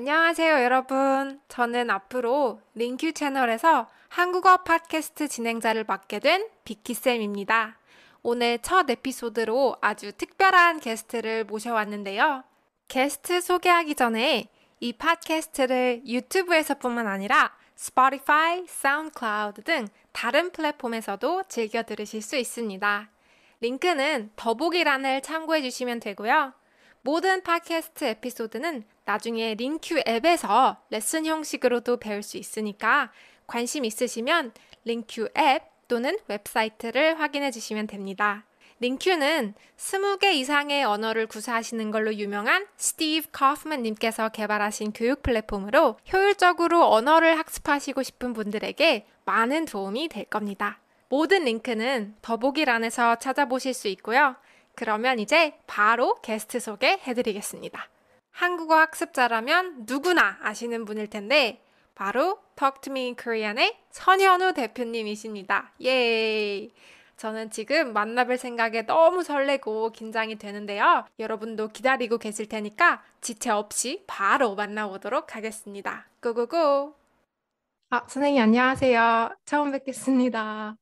안녕하세요, 여러분. 저는 앞으로 링큐 채널에서 한국어 팟캐스트 진행자를 맡게 된 비키쌤입니다. 오늘 첫 에피소드로 아주 특별한 게스트를 모셔왔는데요. 게스트 소개하기 전에 이 팟캐스트를 유튜브에서뿐만 아니라 스포티파이, 사운드클라우드 등 다른 플랫폼에서도 즐겨 들으실 수 있습니다. 링크는 더보기란을 참고해 주시면 되고요. 모든 팟캐스트 에피소드는 나중에 링큐 앱에서 레슨 형식으로도 배울 수 있으니까 관심 있으시면 링큐 앱 또는 웹사이트를 확인해 주시면 됩니다. 링큐는 20개 이상의 언어를 구사하시는 걸로 유명한 스티브 커프만 님께서 개발하신 교육 플랫폼으로 효율적으로 언어를 학습하시고 싶은 분들에게 많은 도움이 될 겁니다. 모든 링크는 더보기란에서 찾아보실 수 있고요. 그러면 이제 바로 게스트 소개해 드리겠습니다. 한국어 학습자라면 누구나 아시는 분일 텐데 바로 Talk to Me in Korean의 선현우 대표님이십니다. 예. 저는 지금 만나뵐 생각에 너무 설레고 긴장이 되는데요. 여러분도 기다리고 계실 테니까 지체 없이 바로 만나보도록 하겠습니다. 고고고! 아, 선생님 안녕하세요. 처음 뵙겠습니다.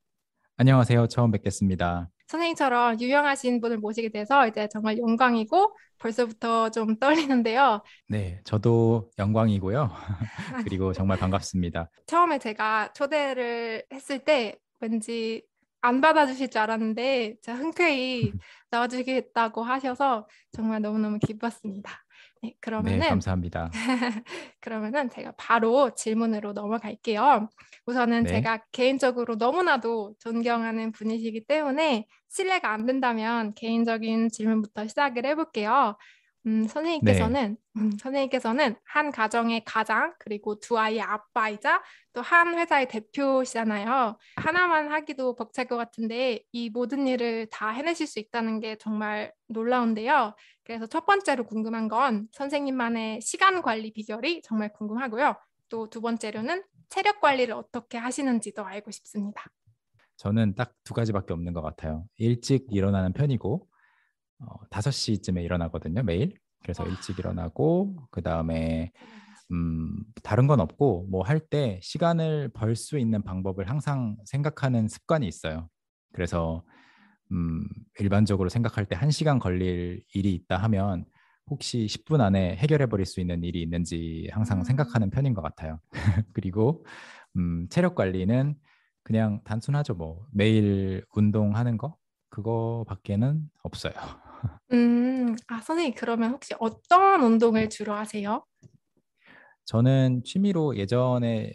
안녕하세요. 처음 뵙겠습니다. 선생님처럼 유명하신 분을 모시게 돼서 이제 정말 영광이고 벌써부터 좀 떨리는데요. 네, 저도 영광이고요. 그리고 정말 반갑습니다. 처음에 제가 초대를 했을 때 왠지 안 받아주실 줄 알았는데 제가 흔쾌히 나와주겠다고 하셔서 정말 너무너무 기뻤습니다. 네, 그러면은 네, 감사합니다. 그러면은 제가 바로 질문으로 넘어갈게요. 우선은 네. 제가 개인적으로 너무나도 존경하는 분이시기 때문에 실례가 안 된다면 개인적인 질문부터 시작을 해볼게요. 음, 선생님께서는 네. 음, 선생님께서는 한 가정의 가장 그리고 두 아이의 아빠이자 또 한 회사의 대표시잖아요. 하나만 하기도 벅찰 것 같은데 이 모든 일을 다 해내실 수 있다는 게 정말 놀라운데요. 그래서 첫 번째로 궁금한 건 선생님만의 시간 관리 비결이 정말 궁금하고요. 또 두 번째로는 체력 관리를 어떻게 하시는지도 알고 싶습니다. 저는 딱 두 가지밖에 없는 것 같아요. 일찍 일어나는 편이고 어, 5시쯤에 일어나거든요, 매일. 그래서 와. 일찍 일어나고 그 다음에 음, 다른 건 없고 뭐 할 때 시간을 벌 수 있는 방법을 항상 생각하는 습관이 있어요. 그래서 음, 일반적으로 생각할 때 1시간 걸릴 일이 있다 하면 혹시 10분 안에 해결해 버릴 수 있는 일이 있는지 항상 음. 생각하는 편인 것 같아요. 그리고 음, 체력 관리는 그냥 단순하죠. 뭐 매일 운동하는 거 그거밖에는 없어요. 음, 아, 선생님, 그러면 혹시 어떤 운동을 주로 하세요? 저는 취미로 예전에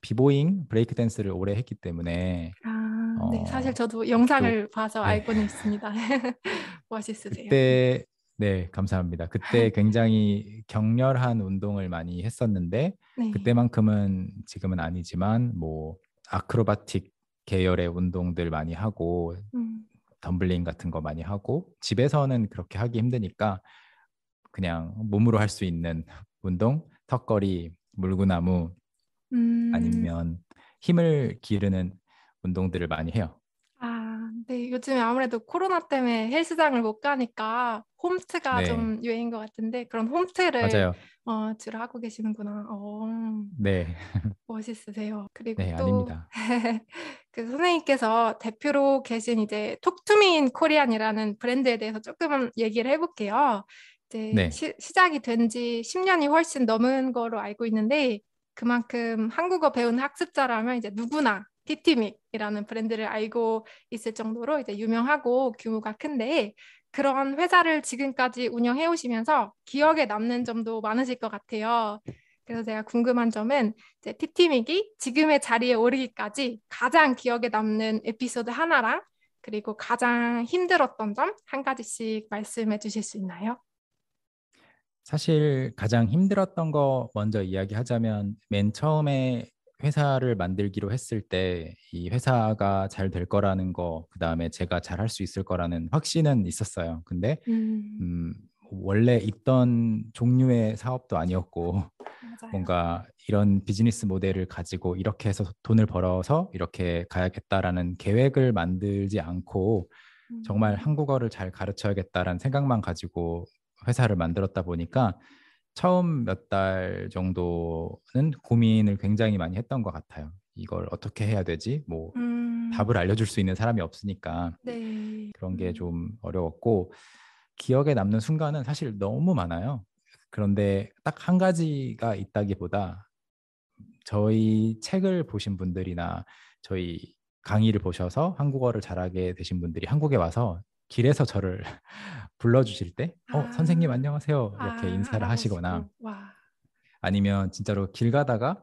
비보잉 브레이크 댄스를 오래 했기 때문에 아, 네, 어, 사실 저도 영상을 또, 봐서 네. 알고는 있습니다. 멋있으세요. 그때 네, 감사합니다. 그때 굉장히 격렬한 운동을 많이 했었는데 네. 그때만큼은 지금은 아니지만 뭐 아크로바틱 계열의 운동들 많이 하고 음. 덤블링 같은 거 많이 하고 집에서는 그렇게 하기 힘드니까 그냥 몸으로 할 수 있는 운동, 턱걸이, 물구나무 음... 아니면 힘을 기르는 운동들을 많이 해요. 아, 네. 요즘에 아무래도 코로나 때문에 헬스장을 못 가니까 홈트가 네. 좀 유행인 것 같은데 그런 홈트를 맞아요. 어, 주로 하고 계시는구나. 어, 네. 멋있으세요. 그리고 네, 또. 그 선생님께서 대표로 계신 이제 톡투미인 코리안이라는 브랜드에 대해서 조금 얘기를 해볼게요. 이제 네. 시, 시작이 된 지 10년이 훨씬 넘은 거로 알고 있는데 그만큼 한국어 배운 학습자라면 이제 누구나 티티믹이라는 브랜드를 알고 있을 정도로 이제 유명하고 규모가 큰데 그런 회사를 지금까지 운영해 오시면서 기억에 남는 점도 많으실 것 같아요. 그래서 제가 궁금한 점은 이제 티티믹이 지금의 자리에 오르기까지 가장 기억에 남는 에피소드 하나랑 그리고 가장 힘들었던 점 한 가지씩 말씀해 주실 수 있나요? 사실 가장 힘들었던 거 먼저 이야기하자면 맨 처음에 회사를 만들기로 했을 때 이 회사가 잘 될 거라는 거, 그 다음에 제가 잘 할 수 있을 거라는 확신은 있었어요. 근데 음. 음, 원래 있던 종류의 사업도 아니었고 맞아요. 뭔가 이런 비즈니스 모델을 가지고 이렇게 해서 돈을 벌어서 이렇게 가야겠다라는 계획을 만들지 않고 음. 정말 한국어를 잘 가르쳐야겠다라는 생각만 가지고 회사를 만들었다 보니까 처음 몇 달 정도는 고민을 굉장히 많이 했던 것 같아요. 이걸 어떻게 해야 되지? 뭐 음, 답을 알려줄 수 있는 사람이 없으니까 네. 그런 게 음, 좀 어려웠고 기억에 남는 순간은 사실 너무 많아요. 그런데 딱 한 가지가 있다기보다 저희 책을 보신 분들이나 저희 강의를 보셔서 한국어를 잘하게 되신 분들이 한국에 와서 길에서 저를 불러주실 때, 어, 선생님 아, 안녕하세요. 이렇게 아, 인사를 하시거나. 아니면 진짜로 길 가다가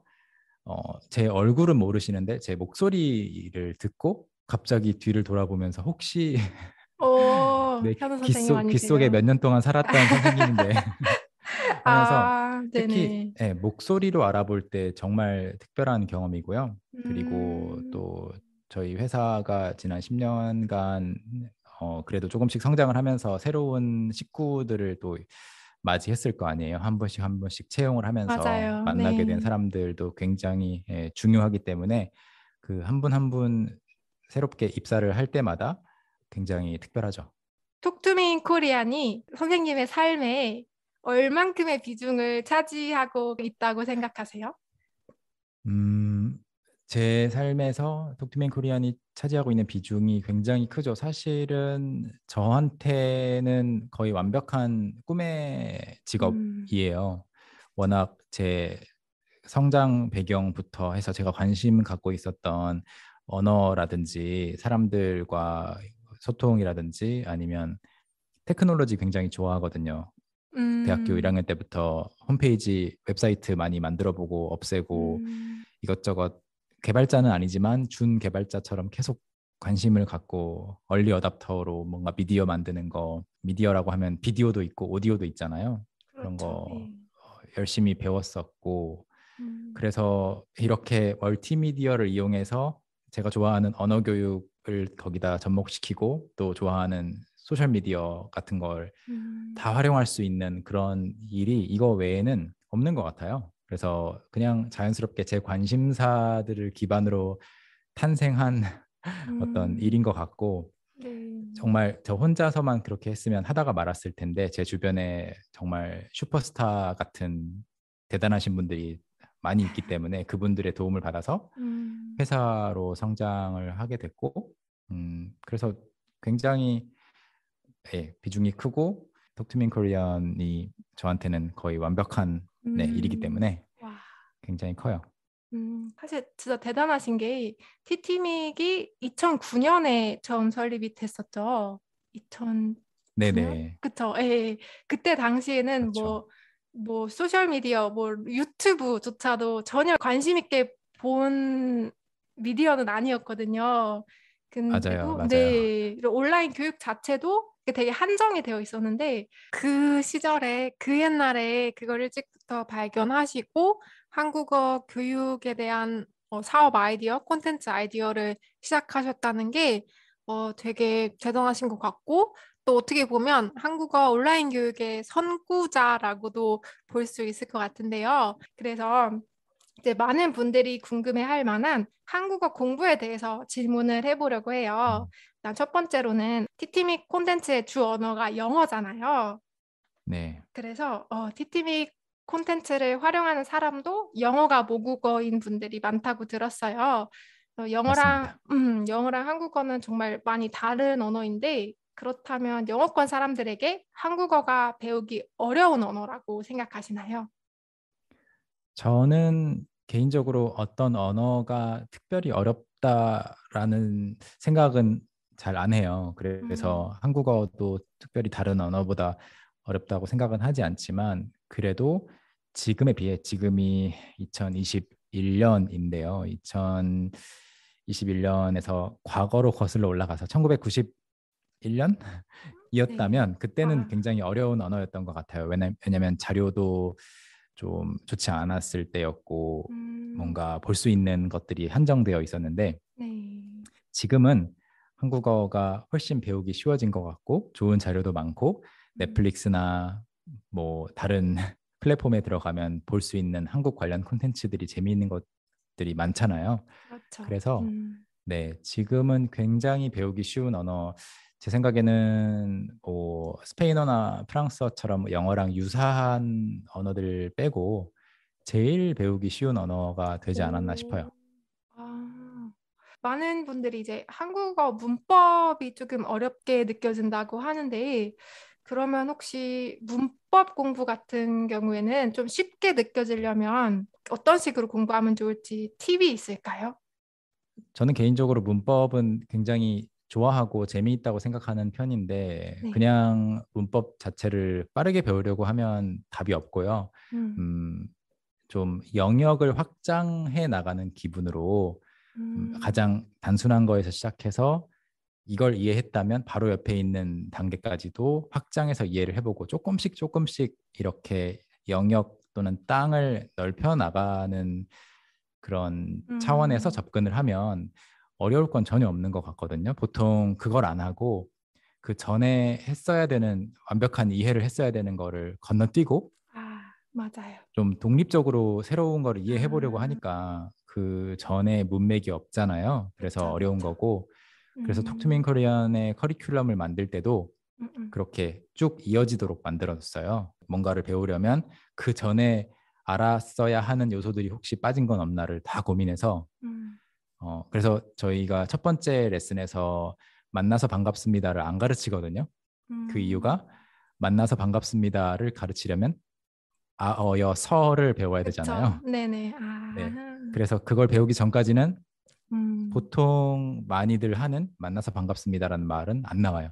어, 제 얼굴은 모르시는데 제 목소리를 듣고 갑자기 뒤를 돌아보면서 혹시 오, 내 현우 선생님 귓속, 귓속에 아니세요? 몇년 동안 살았던 선생님인데 하면서 아, 특히. 예, 목소리로 알아볼 때 정말 특별한 경험이고요. 그리고 음, 또 저희 회사가 지난 10년간 어, 그래도 조금씩 성장을 하면서 새로운 식구들을 또 맞이했을 거 아니에요. 한 번씩 한 번씩 채용을 하면서 맞아요. 만나게 된 네. 사람들도 굉장히 예, 중요하기 때문에 그 한 분 한 분 새롭게 입사를 할 때마다 굉장히 특별하죠. 톡투민 코리안이 선생님의 삶에 얼만큼의 비중을 차지하고 있다고 생각하세요? 음, 제 삶에서 톡투맨 코리안이 차지하고 있는 비중이 굉장히 크죠. 사실은 저한테는 거의 완벽한 꿈의 음, 직업이에요. 워낙 제 성장 배경부터 해서 제가 관심 갖고 있었던 언어라든지 사람들과 소통이라든지 아니면 테크놀로지 굉장히 좋아하거든요. 대학교 음, 1학년 때부터 홈페이지 웹사이트 많이 만들어 보고 없애고 음, 이것저것 개발자는 아니지만 준 개발자처럼 계속 관심을 갖고 얼리 어답터로 뭔가 미디어 만드는 거 미디어라고 하면 비디오도 있고 오디오도 있잖아요. 그런 거 그렇죠. 네. 어, 열심히 배웠었고 음, 그래서 이렇게 멀티미디어를 이용해서 제가 좋아하는 언어 교육을 거기다 접목시키고 또 좋아하는 소셜 미디어 같은 걸 음, 다 활용할 수 있는 그런 일이 이거 외에는 없는 것 같아요. 그래서 그냥 자연스럽게 제 관심사들을 기반으로 탄생한 어떤 일인 음, 것 같고 네. 정말 저 혼자서만 그렇게 했으면 하다가 말았을 텐데 제 주변에 정말 슈퍼스타 같은 대단하신 분들이 많이 있기 때문에 그분들의 도움을 받아서 음, 회사로 성장을 하게 됐고 음 그래서 굉장히 예, 비중이 크고 톡투민 코리안이 저한테는 거의 완벽한 네, 일이기 음, 때문에 와. 굉장히 커요. 음, 사실 진짜 대단하신 게 티티믹이 2009년에 처음 설립이 됐었죠. 2009년? 네네 그쵸. 예, 예. 그때 당시에는 그렇죠. 뭐, 뭐 소셜 미디어, 뭐 유튜브조차도 전혀 관심 있게 본 미디어는 아니었거든요. 맞아요, 근데도 맞아요. 네, 온라인 교육 자체도 되게 한정이 되어 있었는데 그 시절에 그 옛날에 그걸 일찍부터 발견하시고 한국어 교육에 대한 어, 사업 아이디어, 콘텐츠 아이디어를 시작하셨다는 게 어, 되게 대단하신 것 같고, 또 어떻게 보면 한국어 온라인 교육의 선구자라고도 볼 수 있을 것 같은데요. 그래서 이제 많은 분들이 궁금해할 만한 한국어 공부에 대해서 질문을 해보려고 해요. 음, 일단 첫 번째로는 티티믹 콘텐츠의 주 언어가 영어잖아요. 네, 그래서 어, 티티믹 콘텐츠를 활용하는 사람도 영어가 모국어인 분들이 많다고 들었어요. 어, 영어랑. 음, 영어랑 한국어는 정말 많이 다른 언어인데 그렇다면 영어권 사람들에게 한국어가 배우기 어려운 언어라고 생각하시나요? 저는 개인적으로 어떤 언어가 특별히 어렵다라는 생각은 잘 안 해요. 음, 그래서 한국어도 특별히 다른 언어보다 어렵다고 생각은 하지 않지만 그래도 지금에 비해 지금이 2021년인데요. 2021년에서 과거로 거슬러 올라가서 1991년 이었다면 네. 그때는 아, 굉장히 어려운 언어였던 것 같아요. 왜냐, 왜냐면 자료도 좀 좋지 않았을 때였고 음, 뭔가 볼 수 있는 것들이 한정되어 있었는데 네. 지금은 한국어가 훨씬 배우기 쉬워진 것 같고 좋은 자료도 많고 음, 넷플릭스나 뭐 다른 플랫폼에 들어가면 볼 수 있는 한국 관련 콘텐츠들이 재미있는 것들이 많잖아요. 그렇죠. 그래서 음, 네, 지금은 굉장히 배우기 쉬운 언어. 제 생각에는 뭐 스페인어나 프랑스어처럼 영어랑 유사한 언어들 빼고 제일 배우기 쉬운 언어가 되지 않았나 싶어요. 아, 많은 분들이 이제 한국어 문법이 조금 어렵게 느껴진다고 하는데 그러면 혹시 문법 공부 같은 경우에는 좀 쉽게 느껴지려면 어떤 식으로 공부하면 좋을지 팁이 있을까요? 저는 개인적으로 문법은 굉장히 좋아하고 재미있다고 생각하는 편인데 네. 그냥 문법 자체를 빠르게 배우려고 하면 답이 없고요. 음, 음, 좀 영역을 확장해 나가는 기분으로 음, 음, 가장 단순한 거에서 시작해서 이걸 이해했다면 바로 옆에 있는 단계까지도 확장해서 이해를 해보고 조금씩 조금씩 이렇게 영역 또는 땅을 넓혀 나가는 그런 차원에서 음, 접근을 하면 어려울 건 전혀 없는 것 같거든요. 보통 그걸 안 하고 그 전에 했어야 되는 완벽한 이해를 했어야 되는 거를 건너뛰고 아, 맞아요. 좀 독립적으로 새로운 거를 이해해 보려고 아, 하니까 그 전에 문맥이 없잖아요. 그래서 그쵸, 어려운 그쵸. 거고 그래서 톡투민 음, 코리안의 커리큘럼을 만들 때도 음, 음, 그렇게 쭉 이어지도록 만들어졌어요. 뭔가를 배우려면 그 전에 알았어야 하는 요소들이 혹시 빠진 건 없나를 다 고민해서 음, 어 그래서 저희가 첫 번째 레슨에서 만나서 반갑습니다를 안 가르치거든요. 그 음, 이유가 만나서 반갑습니다를 가르치려면 아어여 서를 배워야 그쵸. 되잖아요. 네네. 네. 아, 그래서 그걸 배우기 전까지는 음, 보통 많이들 하는 만나서 반갑습니다라는 말은 안 나와요.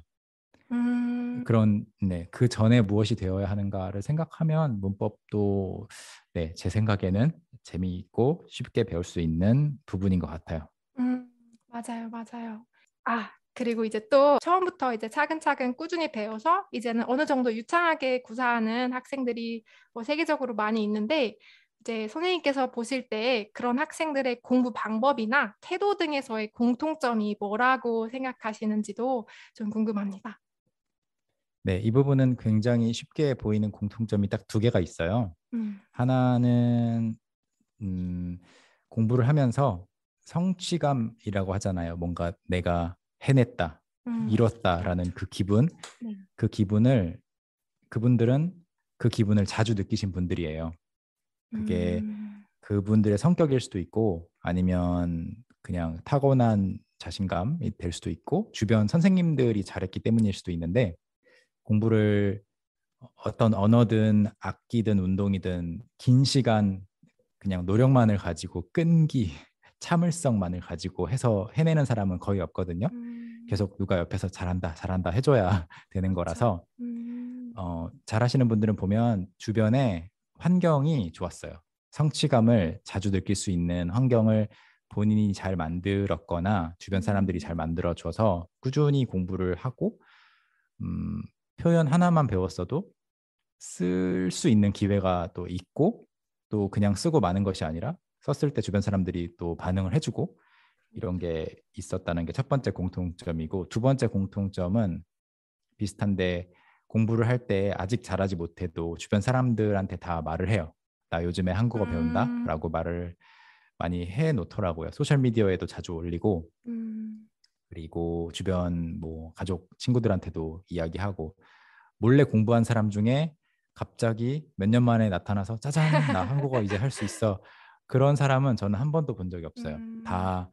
음, 그런 네, 그 전에 무엇이 되어야 하는가를 생각하면 문법도 네, 제 생각에는 재미있고 쉽게 배울 수 있는 부분인 것 같아요. 음, 맞아요, 맞아요. 아, 그리고 이제 또 처음부터 이제 차근차근 꾸준히 배워서 이제는 어느 정도 유창하게 구사하는 학생들이 뭐 세계적으로 많이 있는데 이제 선생님께서 보실 때 그런 학생들의 공부 방법이나 태도 등에서의 공통점이 뭐라고 생각하시는지도 좀 궁금합니다. 네, 이 부분은 굉장히 쉽게 보이는 공통점이 딱 두 개가 있어요. 음, 하나는 음, 공부를 하면서 성취감이라고 하잖아요. 뭔가 내가 해냈다, 음, 이뤘다라는 그 기분, 네. 그 기분을 그분들은 그 기분을 자주 느끼신 분들이에요. 그게 음, 그분들의 성격일 수도 있고 아니면 그냥 타고난 자신감이 될 수도 있고 주변 선생님들이 잘했기 때문일 수도 있는데 공부를 어떤 언어든 악기든 운동이든 긴 시간 그냥 노력만을 가지고 끈기, 참을성만을 가지고 해서 해내는 사람은 거의 없거든요. 음, 계속 누가 옆에서 잘한다, 잘한다 해줘야 되는. 거라서 음, 어, 잘하시는 분들은 보면 주변에 환경이 좋았어요. 성취감을 자주 느낄 수 있는 환경을 본인이 잘 만들었거나 주변 사람들이 잘 음, 만들어 줘서 꾸준히 공부를 하고 음, 표현 하나만 배웠어도 쓸 수 있는 기회가 또 있고 또 그냥 쓰고 마는 것이 아니라 썼을 때 주변 사람들이 또 반응을 해주고 이런 게 있었다는 게 첫 번째 공통점이고 두 번째 공통점은 비슷한데 공부를 할 때 아직 잘하지 못해도 주변 사람들한테 다 말을 해요. 나 요즘에 한국어 음, 배운다라고 말을 많이 해 놓더라고요. 소셜 미디어에도 자주 올리고 음, 그리고 주변 뭐 가족 친구들한테도 이야기하고 몰래 공부한 사람 중에 갑자기 몇 년 만에 나타나서 짜잔 나 한국어 이제 할 수 있어 그런 사람은 저는 한 번도 본 적이 없어요. 음, 다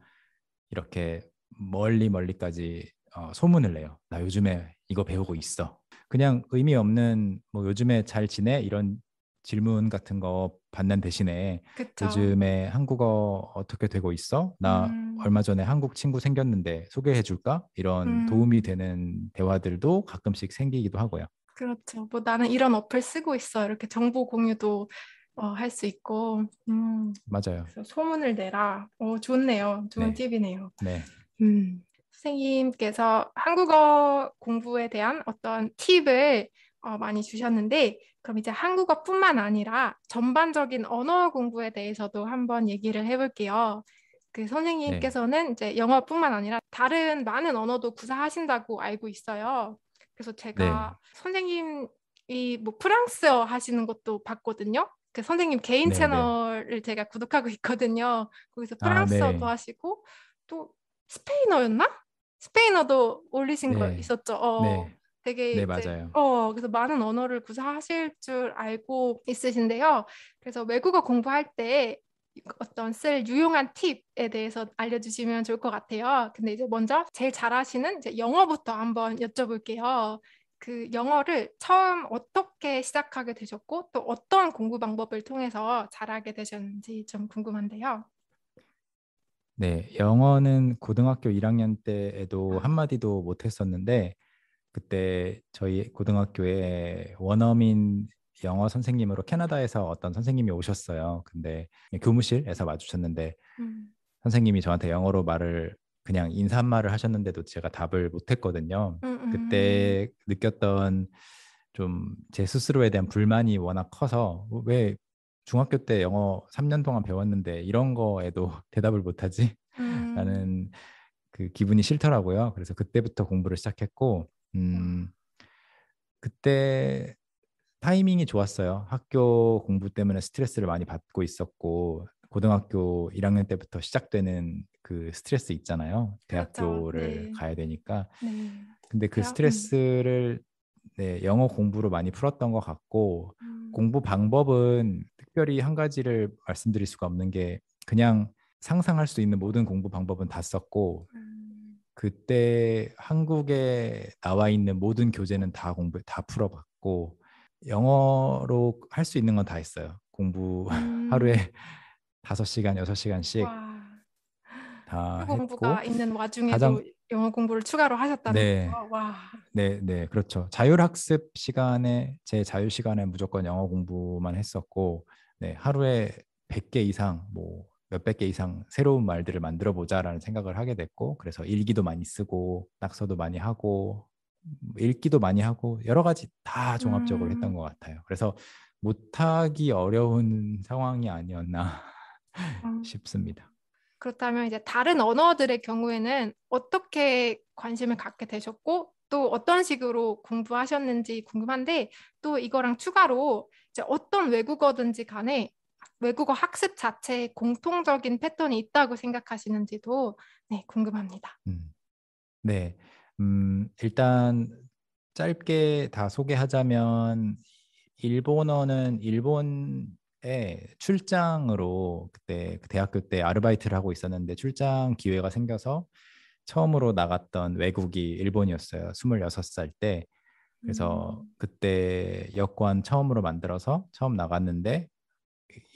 이렇게 멀리 멀리까지 어, 소문을 내요. 나 요즘에 이거 배우고 있어. 그냥 의미 없는 뭐 요즘에 잘 지내 이런 질문 같은 거 받는 대신에 그쵸. 요즘에 한국어 어떻게 되고 있어? 나 음, 얼마 전에 한국 친구 생겼는데 소개해 줄까? 이런 도움이 음, 되는 대화들도 가끔씩 생기기도 하고요. 그렇죠. 뭐 나는 이런 어플 쓰고 있어. 이렇게 정보 공유도 어, 할 수 있고. 음, 맞아요. 소문을 내라. 어, 좋네요. 좋은 네. 팁이네요. 네. 음, 선생님께서 한국어 공부에 대한 어떤 팁을 어, 많이 주셨는데, 그럼 이제 한국어뿐만 아니라 전반적인 언어 공부에 대해서도 한번 얘기를 해볼게요. 그 네. 선생님께서는 이제 영어뿐만 아니라 다른 많은 언어도 구사하신다고 알고 있어요. 그래서 네. 제가 선생님이 뭐 프랑스어 하시는 것도 봤거든요. 그 선생님 개인 네, 네. 채널을 제가 구독하고 있거든요. 거기서 아, 프랑스어도 네. 하시고 또 스페인어였나? 스페인어도 올리신 거 네. 있었죠. 어, 네. 되게 네, 이제 맞아요. 어 그래서 많은 언어를 구사하실 줄 알고 있으신데요. 그래서 외국어 공부할 때 어떤 쓸 유용한 팁에 대해서 알려주시면 좋을 것 같아요. 근데 이제 먼저 제일 잘하시는 이제 영어부터 한번 여쭤볼게요. 그 영어를 처음 어떻게 시작하게 되셨고 또 어떤 공부 방법을 통해서 잘하게 되셨는지 좀 궁금한데요. 네, 영어는 고등학교 1학년 때에도 아. 한마디도 못했었는데 그때 저희 고등학교에 원어민 영어 선생님으로 캐나다에서 어떤 선생님이 오셨어요. 근데 교무실에서 마주쳤는데 음. 선생님이 저한테 영어로 말을 그냥 인사말을 하셨는데도 제가 답을 못했거든요. 음, 음. 그때 느꼈던 좀 제 스스로에 대한 불만이 워낙 커서 왜 중학교 때 영어 3년 동안 배웠는데 이런 거에도 대답을 못하지? 음. 라는 그 기분이 싫더라고요. 그래서 그때부터 공부를 시작했고, 음, 그때 타이밍이 좋았어요. 학교 공부 때문에 스트레스를 많이 받고 있었고, 고등학교 1학년 때부터 시작되는 그 스트레스 있잖아요. 그렇죠. 대학교를 네. 가야 되니까. 네. 근데 그 음. 스트레스를 네, 영어 공부로 많이 풀었던 것 같고, 음. 공부 방법은 특별히 한 가지를 말씀드릴 수가 없는 게 그냥 상상할 수 있는 모든 공부 방법은 다 썼고 음. 그때 한국에 나와 있는 모든 교재는 다 공부 다 풀어봤고 영어로 할 수 있는 건 다 했어요. 공부 음. 하루에 다섯 시간 여섯 시간씩 와. 다 학교 공부가 있는 와중에도 가장- 영어 공부를 추가로 하셨다는 네. 거죠. 와. 네, 네, 그렇죠. 자율학습 시간에 제 자유 시간에 무조건 영어 공부만 했었고, 네, 하루에 100개 이상, 뭐 몇백 개 이상 새로운 말들을 만들어 보자라는 생각을 하게 됐고, 그래서 일기도 많이 쓰고, 낙서도 많이 하고, 음, 읽기도 많이 하고, 여러 가지 다 종합적으로 했던 음. 것 같아요. 그래서 못하기 어려운 상황이 아니었나 음. 싶습니다. 그렇다면 이제 다른 언어들의 경우에는 어떻게 관심을 갖게 되셨고 또 어떤 식으로 공부하셨는지 궁금한데 또 이거랑 추가로 이제 어떤 외국어든지 간에 외국어 학습 자체에 공통적인 패턴이 있다고 생각하시는지도 네, 궁금합니다. 음. 네. 음, 일단 짧게 다 소개하자면 일본어는 일본 에 출장으로 그때 그 대학교 때 아르바이트를 하고 있었는데 출장 기회가 생겨서 처음으로 나갔던 외국이 일본이었어요. 26살 때. 그래서 음. 그때 여권 처음으로 만들어서 처음 나갔는데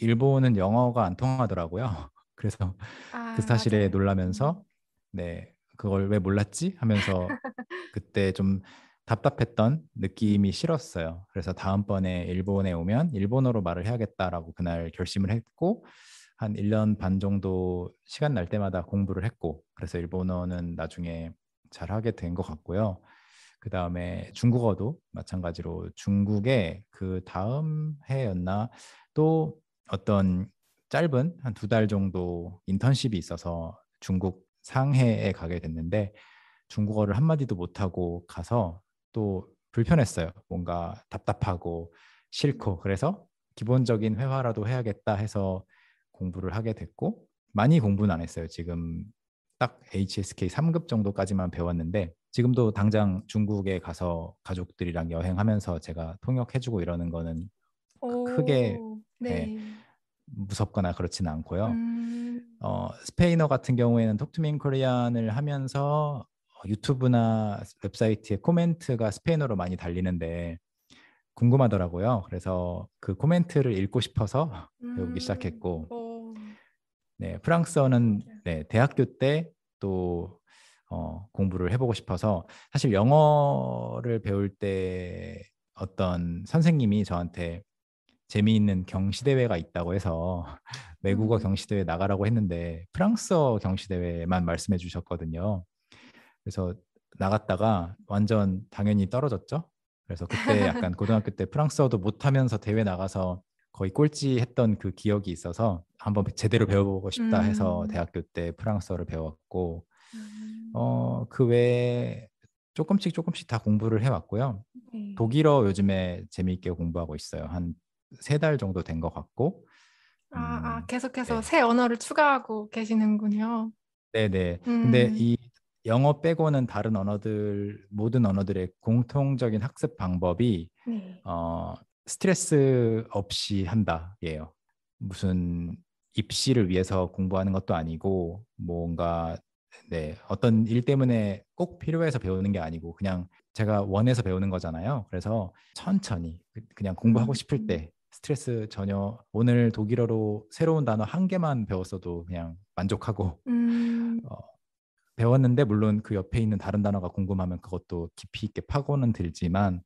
일본은 영어가 안 통하더라고요. 그래서 아, 그 사실에 맞아요. 놀라면서 네 그걸 왜 몰랐지 하면서 그때 좀 답답했던 느낌이 싫었어요. 그래서 다음번에 일본에 오면 일본어로 말을 해야겠다라고 그날 결심을 했고 한 1년 반 정도 시간 날 때마다 공부를 했고 그래서 일본어는 나중에 잘 하게 된 것 같고요. 그 다음에 중국어도 마찬가지로 중국에 그 다음 해였나 또 어떤 짧은 한 두 달 정도 인턴십이 있어서 중국 상해에 가게 됐는데 중국어를 한마디도 못하고 가서 또 불편했어요. 뭔가 답답하고 싫고 그래서 기본적인 회화라도 해야겠다 해서 공부를 하게 됐고 많이 공부는 안 했어요. 지금 딱 HSK 3급 정도까지만 배웠는데 지금도 당장 중국에 가서 가족들이랑 여행하면서 제가 통역해주고 이러는 거는 크게 오, 네. 무섭거나 그렇지는 않고요. 음, 어, 스페인어 같은 경우에는 톡투민 코리안을 하면서 어, 유튜브나 웹사이트에 코멘트가 스페인어로 많이 달리는데 궁금하더라고요. 그래서 그 코멘트를 읽고 싶어서 배우기 음, 시작했고, 오, 네, 프랑스어는 맞아요. 네, 대학교 때또 어, 공부를 해보고 싶어서 사실 영어를 배울 때 어떤 선생님이 저한테 재미있는 경시대회가 있다고 해서 외국어 음. 경시대회 나가라고 했는데 프랑스어 경시대회만 말씀해 주셨거든요. 그래서 나갔다가 완전 당연히 떨어졌죠. 그래서 그때 약간 고등학교 때 프랑스어도 못하면서 대회 나가서 거의 꼴찌 했던 그 기억이 있어서 한번 제대로 배워보고 싶다 해서 음. 대학교 때 프랑스어를 배웠고 음, 어, 그 외에 조금씩 조금씩 다 공부를 해왔고요. 네. 독일어 요즘에 재미있게 공부하고 있어요. 한 세 달 정도 된 것 같고. 아, 아, 음, 계속해서 네. 새 언어를 추가하고 계시는군요. 네네. 근데 음. 이 영어 빼고는 다른 언어들 모든 언어들의 공통적인 학습 방법이 네. 어, 스트레스 없이 한다예요. 무슨 입시를 위해서 공부하는 것도 아니고 뭔가 네 어떤 일 때문에 꼭 필요해서 배우는 게 아니고 그냥 제가 원해서 배우는 거잖아요. 그래서 천천히 그- 그냥 공부하고 음. 싶을 때 스트레스 전혀 오늘 독일어로 새로운 단어 한 개만 배웠어도 그냥 만족하고 음, 어, 배웠는데 물론 그 옆에 있는 다른 단어가 궁금하면 그것도 깊이 있게 파고는 들지만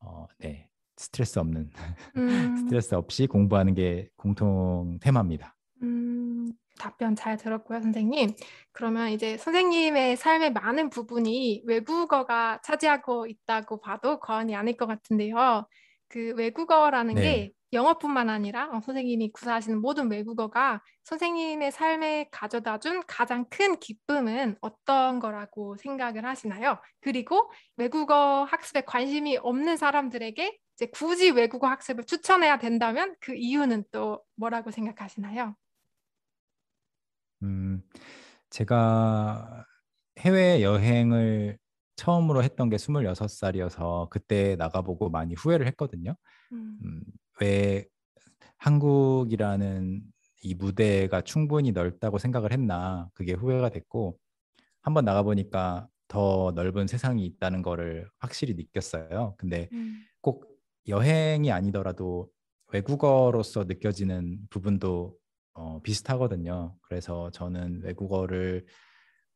어, 네 스트레스 없는 음, 스트레스 없이 공부하는 게 공통 테마입니다. 음, 답변 잘 들었고요, 선생님. 그러면 이제 선생님의 삶의 많은 부분이 외국어가 차지하고 있다고 봐도 과언이 아닐 것 같은데요. 그 외국어라는 네. 게 영어뿐만 아니라 어, 선생님이 구사하시는 모든 외국어가 선생님의 삶에 가져다 준 가장 큰 기쁨은 어떤 거라고 생각을 하시나요? 그리고 외국어 학습에 관심이 없는 사람들에게 이제 굳이 외국어 학습을 추천해야 된다면 그 이유는 또 뭐라고 생각하시나요? 음, 제가 해외 여행을 처음으로 했던 게 26살이어서 그때 나가보고 많이 후회를 했거든요. 음, 음, 왜 한국이라는 이 무대가 충분히 넓다고 생각을 했나 그게 후회가 됐고 한번 나가 보니까 더 넓은 세상이 있다는 거를 확실히 느꼈어요. 근데 음, 꼭 여행이 아니더라도 외국어로서 느껴지는 부분도 어, 비슷하거든요. 그래서 저는 외국어를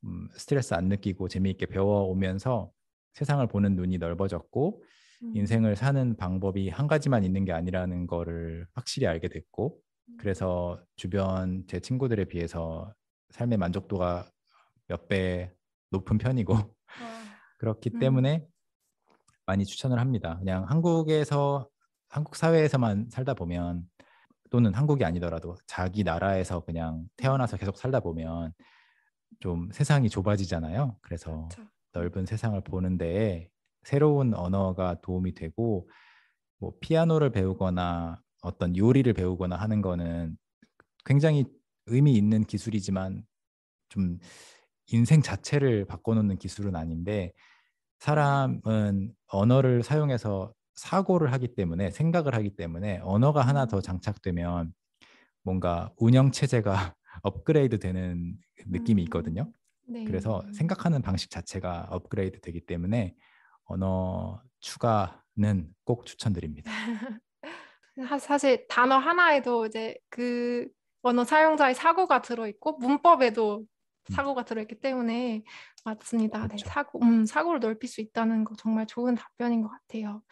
음, 스트레스 안 느끼고 재미있게 배워오면서 세상을 보는 눈이 넓어졌고 음, 인생을 사는 방법이 한 가지만 있는 게 아니라는 거를 확실히 알게 됐고 그래서 주변 제 친구들에 비해서 삶의 만족도가 몇 배 높은 편이고 와, 그렇기 음. 때문에 많이 추천을 합니다. 그냥 한국에서 한국 사회에서만 살다 보면 또는 한국이 아니더라도 자기 나라에서 그냥 태어나서 계속 살다 보면 좀 세상이 좁아지잖아요. 그래서 그렇죠. 넓은 세상을 보는 데에 새로운 언어가 도움이 되고 뭐 피아노를 배우거나 어떤 요리를 배우거나 하는 거는 굉장히 의미 있는 기술이지만 좀 인생 자체를 바꿔놓는 기술은 아닌데 사람은 언어를 사용해서 사고를 하기 때문에 생각을 하기 때문에 언어가 하나 더 음. 장착되면 뭔가 운영 체제가 업그레이드 되는 느낌이 있거든요. 음, 네. 그래서 생각하는 방식 자체가 업그레이드 되기 때문에 언어 추가는 꼭 추천드립니다. 사- 사실 단어 하나에도 이제 그 언어 사용자의 사고가 들어있고 문법에도 사고가 들어있기 때문에 맞습니다. 네, 음. 그렇죠. 사고, 음, 사고를 넓힐 수 있다는 거 정말 좋은 답변인 것 같아요.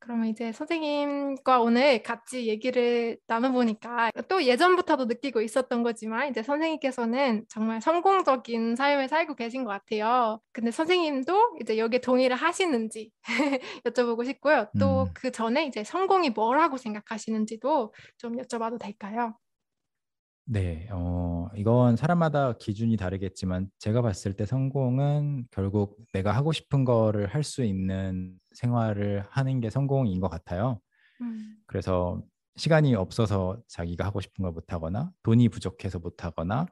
그러면 이제 선생님과 오늘 같이 얘기를 나눠보니까 또 예전부터도 느끼고 있었던 거지만 이제 선생님께서는 정말 성공적인 삶을 살고 계신 것 같아요. 근데 선생님도 이제 여기에 동의를 하시는지 여쭤보고 싶고요. 또 음. 그 전에 이제 성공이 뭐라고 생각하시는지도 좀 여쭤봐도 될까요? 네, 어, 이건 사람마다 기준이 다르겠지만 제가 봤을 때 성공은 결국 내가 하고 싶은 거를 할 수 있는 생활을 하는 게 성공인 것 같아요. 음, 그래서 시간이 없어서 자기가 하고 싶은 걸 못하거나 돈이 부족해서 못하거나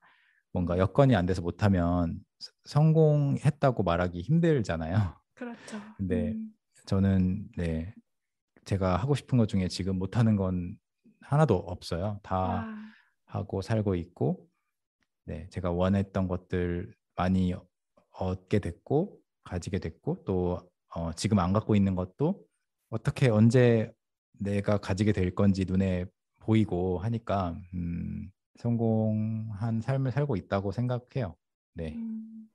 뭔가 여건이 안 돼서 못하면 서- 성공했다고 말하기 힘들잖아요. 그렇죠. 근데 음, 저는 네, 제가 하고 싶은 것 중에 지금 못하는 건 하나도 없어요. 다 와, 하고 살고 있고, 네, 제가 원했던 것들 많이 얻게 됐고, 가지게 됐고, 또 어, 지금 안 갖고 있는 것도 어떻게 언제 내가 가지게 될 건지 눈에 보이고 하니까 음, 성공한 삶을 살고 있다고 생각해요. 네. 음.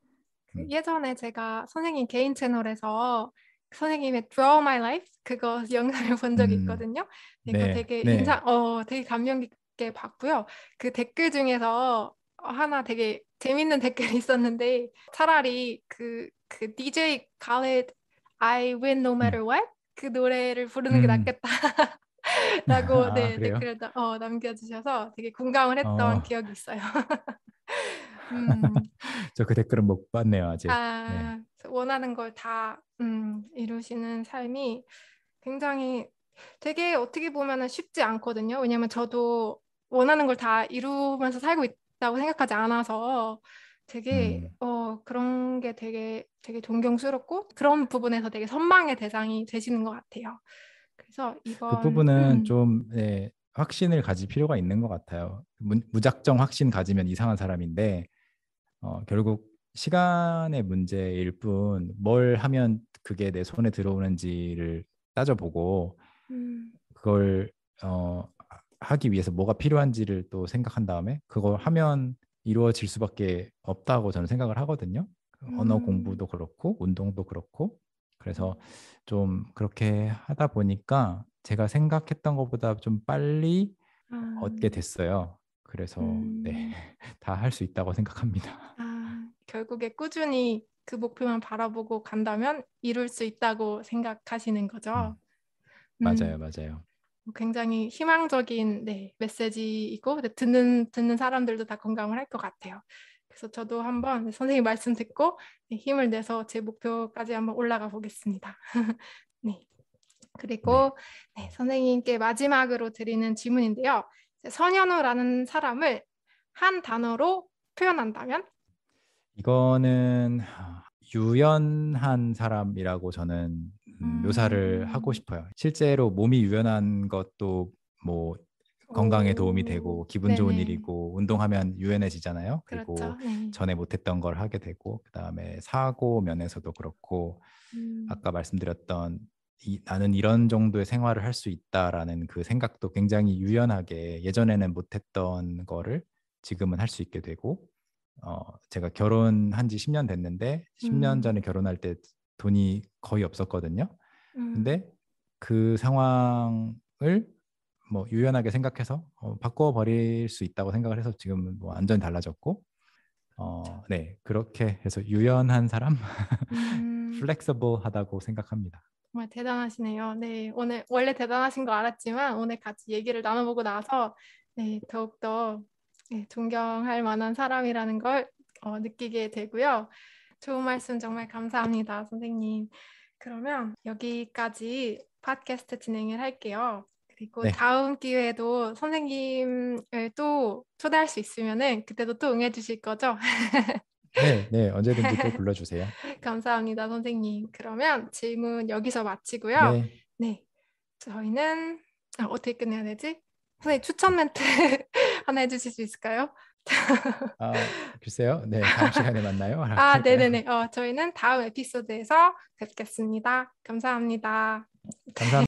그 음. 예전에 제가 선생님 개인 채널에서 선생님의 Draw My Life 그거 영상을 본 적이 음, 있거든요. 네, 그거 네, 되게 네. 인상, 어, 되게 감명 깊게 봤고요. 그 댓글 중에서 하나 되게 재밌는 댓글이 있었는데 차라리 그, 그 DJ Khaled I Win No Matter What 그 노래를 부르는 게 음. 낫겠다. 라고 아, 네, 그래요? 댓글을 나- 어, 남겨주셔서 되게 공감을 했던 어, 기억이 있어요. 음, 저그 댓글은 못 봤네요, 아직. 네. 아, 원하는 걸다 음, 이루시는 삶이 굉장히 되게 어떻게 보면은 쉽지 않거든요. 왜냐면 저도 원하는 걸 다 이루면서 살고 있다고 생각하지 않아서 되게 음. 어 그런 게 되게 되게 존경스럽고 그런 부분에서 되게 선망의 대상이 되시는 것 같아요. 그래서 이번 그 부분은 음. 좀 네, 확신을 가질 필요가 있는 것 같아요. 무, 무작정 확신 가지면 이상한 사람인데 어, 결국 시간의 문제일 뿐 뭘 하면 그게 내 손에 들어오는지를 따져보고 음. 그걸 어, 하기 위해서 뭐가 필요한지를 또 생각한 다음에 그걸 하면 이루어질 수밖에 없다고 저는 생각을 하거든요. 음. 언어 공부도 그렇고 운동도 그렇고 그래서 음. 좀 그렇게 하다 보니까 제가 생각했던 것보다 좀 빨리 아. 얻게 됐어요. 그래서 네, 음. 네다 할 수 있다고 생각합니다. 아, 결국에 꾸준히 그 목표만 바라보고 간다면 이룰 수 있다고 생각하시는 거죠. 음. 맞아요, 맞아요. 굉장히 희망적인 네, 메시지이고 듣는 듣는 사람들도 다 공감을 할 것 같아요. 그래서 저도 한번 선생님 말씀 듣고 네, 힘을 내서 제 목표까지 한번 올라가 보겠습니다. 네. 그리고 네. 네, 선생님께 마지막으로 드리는 질문인데요. 선현우라는 사람을 한 단어로 표현한다면? 이거는 유연한 사람이라고 저는 음, 묘사를 하고 음. 싶어요. 실제로 몸이 유연한 것도 뭐 건강에 도움이 되고 기분 네네. 좋은 일이고 운동하면 유연해지잖아요. 그리고 그렇죠. 네. 전에 못했던 걸 하게 되고 그다음에 사고 면에서도 그렇고 음. 아까 말씀드렸던 이, 나는 이런 정도의 생활을 할 수 있다라는 그 생각도 굉장히 유연하게 예전에는 못했던 거를 지금은 할 수 있게 되고 어, 제가 결혼한 지 10년 됐는데 10년 음. 전에 결혼할 때 돈이 거의 없었거든요. 음. 근데 그 상황을 뭐 유연하게 생각해서 어, 바꿔 버릴 수 있다고 생각을 해서 지금은 뭐 완전히 달라졌고 어, 네 그렇게 해서 유연한 사람, 음. 플렉서블하다고 생각합니다. 정말 대단하시네요. 네 오늘 원래 대단하신 거 알았지만 오늘 같이 얘기를 나눠보고 나서 네 더욱 더 네, 존경할 만한 사람이라는 걸 어, 느끼게 되고요. 좋은 말씀 정말 감사합니다, 선생님. 그러면 여기까지 팟캐스트 진행을 할게요. 그리고 네. 다음 기회에도 선생님을 또 초대할 수 있으면은 그때도 또 응해 주실 거죠? 네, 네, 언제든지 또 불러 주세요. 감사합니다, 선생님. 그러면 질문 여기서 마치고요. 네, 네. 저희는 아, 어떻게 끝내야 되지? 선생님 추천 멘트 하나 해 주실 수 있을까요? 아, 글쎄요. 네, 다음 시간에 만나요. 아, 네 네 네. 어, 저희는 다음 에피소드에서 뵙겠습니다. 감사합니다. 감사합니다.